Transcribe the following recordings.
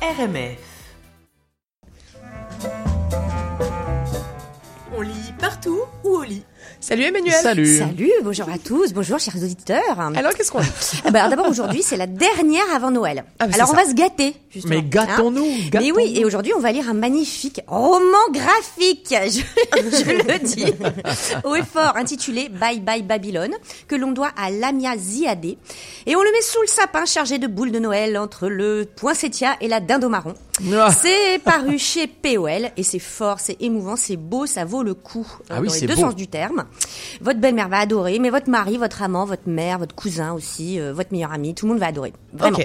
RMF. On lit partout ou au lit Salut Emmanuel. Salut. Salut, bonjour à tous, bonjour chers auditeurs. Alors qu'est-ce qu'on Eh ben, alors d'abord aujourd'hui c'est la dernière avant Noël. Ah, mais alors on ça. va se gâter justement. Mais gâtons-nous, Hein Mais gâtons-nous. oui, et aujourd'hui on va lire un magnifique roman graphique, je, je le dis, haut et fort, intitulé Bye Bye Babylone, que l'on doit à Lamia Ziadé. Et on le met sous le sapin chargé de boules de Noël entre le poinsettia et la dinde au marron. Ah. C'est paru chez POL et c'est fort, c'est émouvant, c'est beau, ça vaut le coup Ah oui, dans les deux beau. sens du terme. Votre belle-mère va adorer, mais votre mari, votre amant, votre mère, votre cousin aussi, euh, votre meilleur ami, tout le monde va adorer. Vraiment.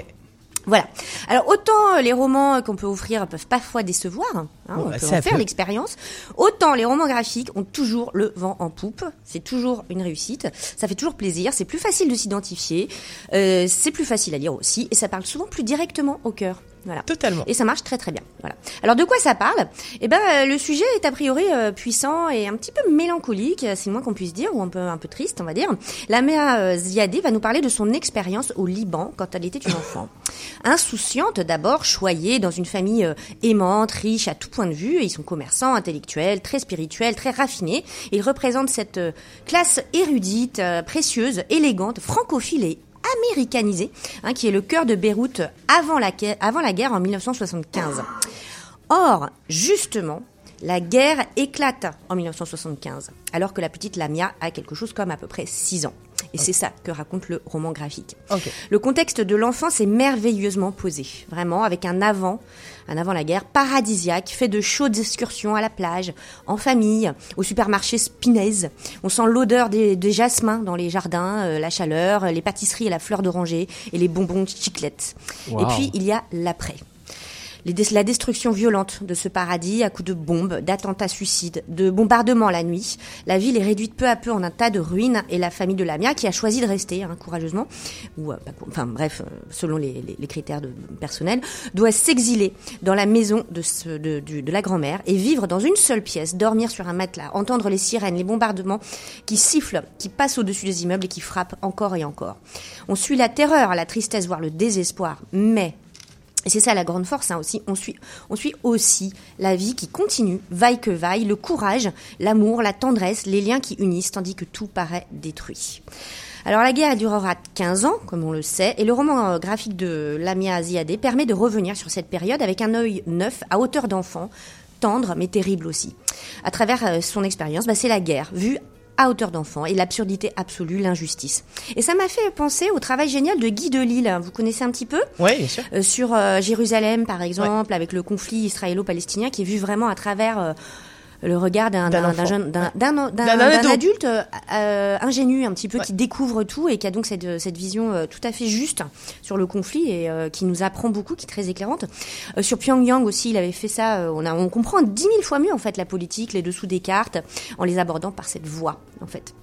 Voilà. Alors autant euh, les romans qu'on peut offrir peuvent parfois décevoir, hein, on peut en faire l'expérience, autant les romans graphiques ont toujours le vent en poupe. C'est toujours une réussite, ça fait toujours plaisir, c'est plus facile de s'identifier, euh, c'est plus facile à lire aussi, et ça parle souvent plus directement au cœur. Voilà. Totalement. Et ça marche très très bien. Voilà. Alors de quoi ça parle? Eh ben euh, le sujet est a priori euh, puissant et un petit peu mélancolique, c'est moins qu'on puisse dire, ou un peu un peu triste, on va dire. La mère euh, Ziadé va nous parler de son expérience au Liban quand elle était une enfant. Insouciante d'abord, choyée dans une famille euh, aimante, riche à tout point de vue, ils sont commerçants, intellectuels, très spirituels, très raffinés. Ils représentent cette euh, classe érudite, euh, précieuse, élégante, francophile et américanisée, hein, qui est le cœur de Beyrouth avant la, avant la guerre en 1975. Or, justement, la guerre éclate en 1975, alors que la petite Lamia a quelque chose comme à peu près 6 ans. Et c'est ça que raconte le roman graphique. Le contexte de l'enfance est merveilleusement posé, vraiment, avec un avant, un avant la guerre paradisiaque, fait de chaudes excursions à la plage, en famille, au supermarché Spinez. On sent l'odeur des, des jasmins dans les jardins, euh, la chaleur, les pâtisseries à la fleur d'oranger et les bonbons chiclettes. Wow. Et puis, il y a l'après. La destruction violente de ce paradis à coups de bombes, d'attentats suicides, de bombardements la nuit. La ville est réduite peu à peu en un tas de ruines et la famille de Lamia, qui a choisi de rester hein, courageusement, ou euh, enfin bref, euh, selon les, critères personnels, doit s'exiler dans la maison de, de la grand-mère et vivre dans une seule pièce, dormir sur un matelas, entendre les sirènes, les bombardements qui sifflent, qui passent au-dessus des immeubles et qui frappent encore et encore. On suit la terreur, la tristesse, voire le désespoir, mais et c'est ça la grande force hein, aussi. On suit, on suit aussi la vie qui continue, vaille que vaille, le courage, l'amour, la tendresse, les liens qui unissent, tandis que tout paraît détruit. Alors la guerre durera 15 ans, comme on le sait, et le roman euh, graphique de Lamia Ziadé permet de revenir sur cette période avec un œil neuf, à hauteur d'enfant, tendre mais terrible aussi. À travers euh, son expérience, bah, c'est la guerre, vue à hauteur d'enfant et l'absurdité absolue, l'injustice. Et ça m'a fait penser au travail génial de Guy Delisle. Vous connaissez un petit peu? Ouais, bien sûr. euh, sur euh, Jérusalem, par exemple, avec le conflit israélo-palestinien, qui est vu vraiment à travers euh, le regard d'un D'un d'un- enfant. d'un jeune, d'un adulte euh, euh, ingénu, un petit peu Ouais. qui découvre tout et qui a donc cette, cette vision euh, tout à fait juste sur le conflit et euh, qui nous apprend beaucoup, qui est très éclairante. Euh, sur Pyongyang aussi, il avait fait ça. euh, on, a, on comprend dix mille fois mieux en fait la politique, les dessous des cartes, en les abordant par cette voix en fait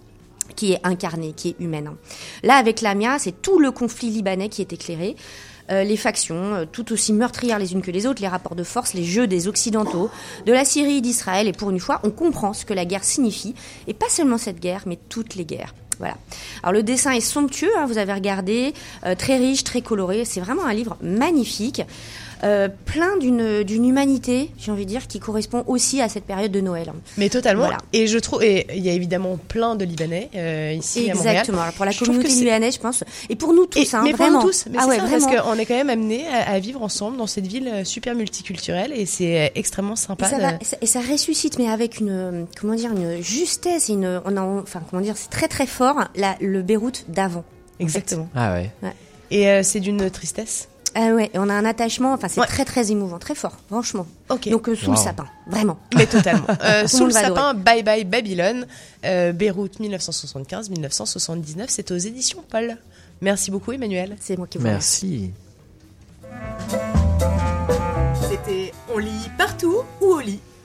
qui est incarnée, qui est humaine. Là, avec Lamia, c'est tout le conflit libanais qui est éclairé. Euh, les factions, euh, tout aussi meurtrières les unes que les autres, les rapports de force, les jeux des Occidentaux, de la Syrie, d'Israël, et pour une fois, on comprend ce que la guerre signifie, et pas seulement cette guerre, mais toutes les guerres. Voilà. Alors le dessin est somptueux, hein, vous avez regardé, euh, très riche, très coloré. C'est vraiment un livre magnifique, euh, plein d'une d'une humanité, j'ai envie de dire, qui correspond aussi à cette période de Noël. Mais totalement. Voilà. Et je trouve, et il y a évidemment plein de Libanais euh, ici à Montréal. Exactement. Alors pour la Je communauté libanaise, je pense, et pour nous tous, Et- hein, mais pour vraiment. nous tous, mais ah c'est ouais, ça, vraiment. parce qu'on est quand même amenés à, à vivre ensemble dans cette ville super multiculturelle et c'est extrêmement Et sympa. ça, de- va- et ça- ressuscite, mais avec une, comment dire, une justesse et une, on enfin, comment dire, c'est très très fort, la, le Beyrouth d'avant. Exactement. Ah ouais. Et euh, c'est d'une tristesse? Ah ouais, et on a un attachement, enfin, c'est Ouais. très très émouvant, très fort, franchement. Ok. Donc, euh, sous Wow. le sapin, vraiment. Mais totalement. Euh, sous le sapin, Bye Bye Babylone, euh, Beyrouth 1975-1979, c'est aux éditions Paul. Merci beaucoup Emmanuel. C'est moi qui vous remercie. Merci. C'était On lit partout ou au lit?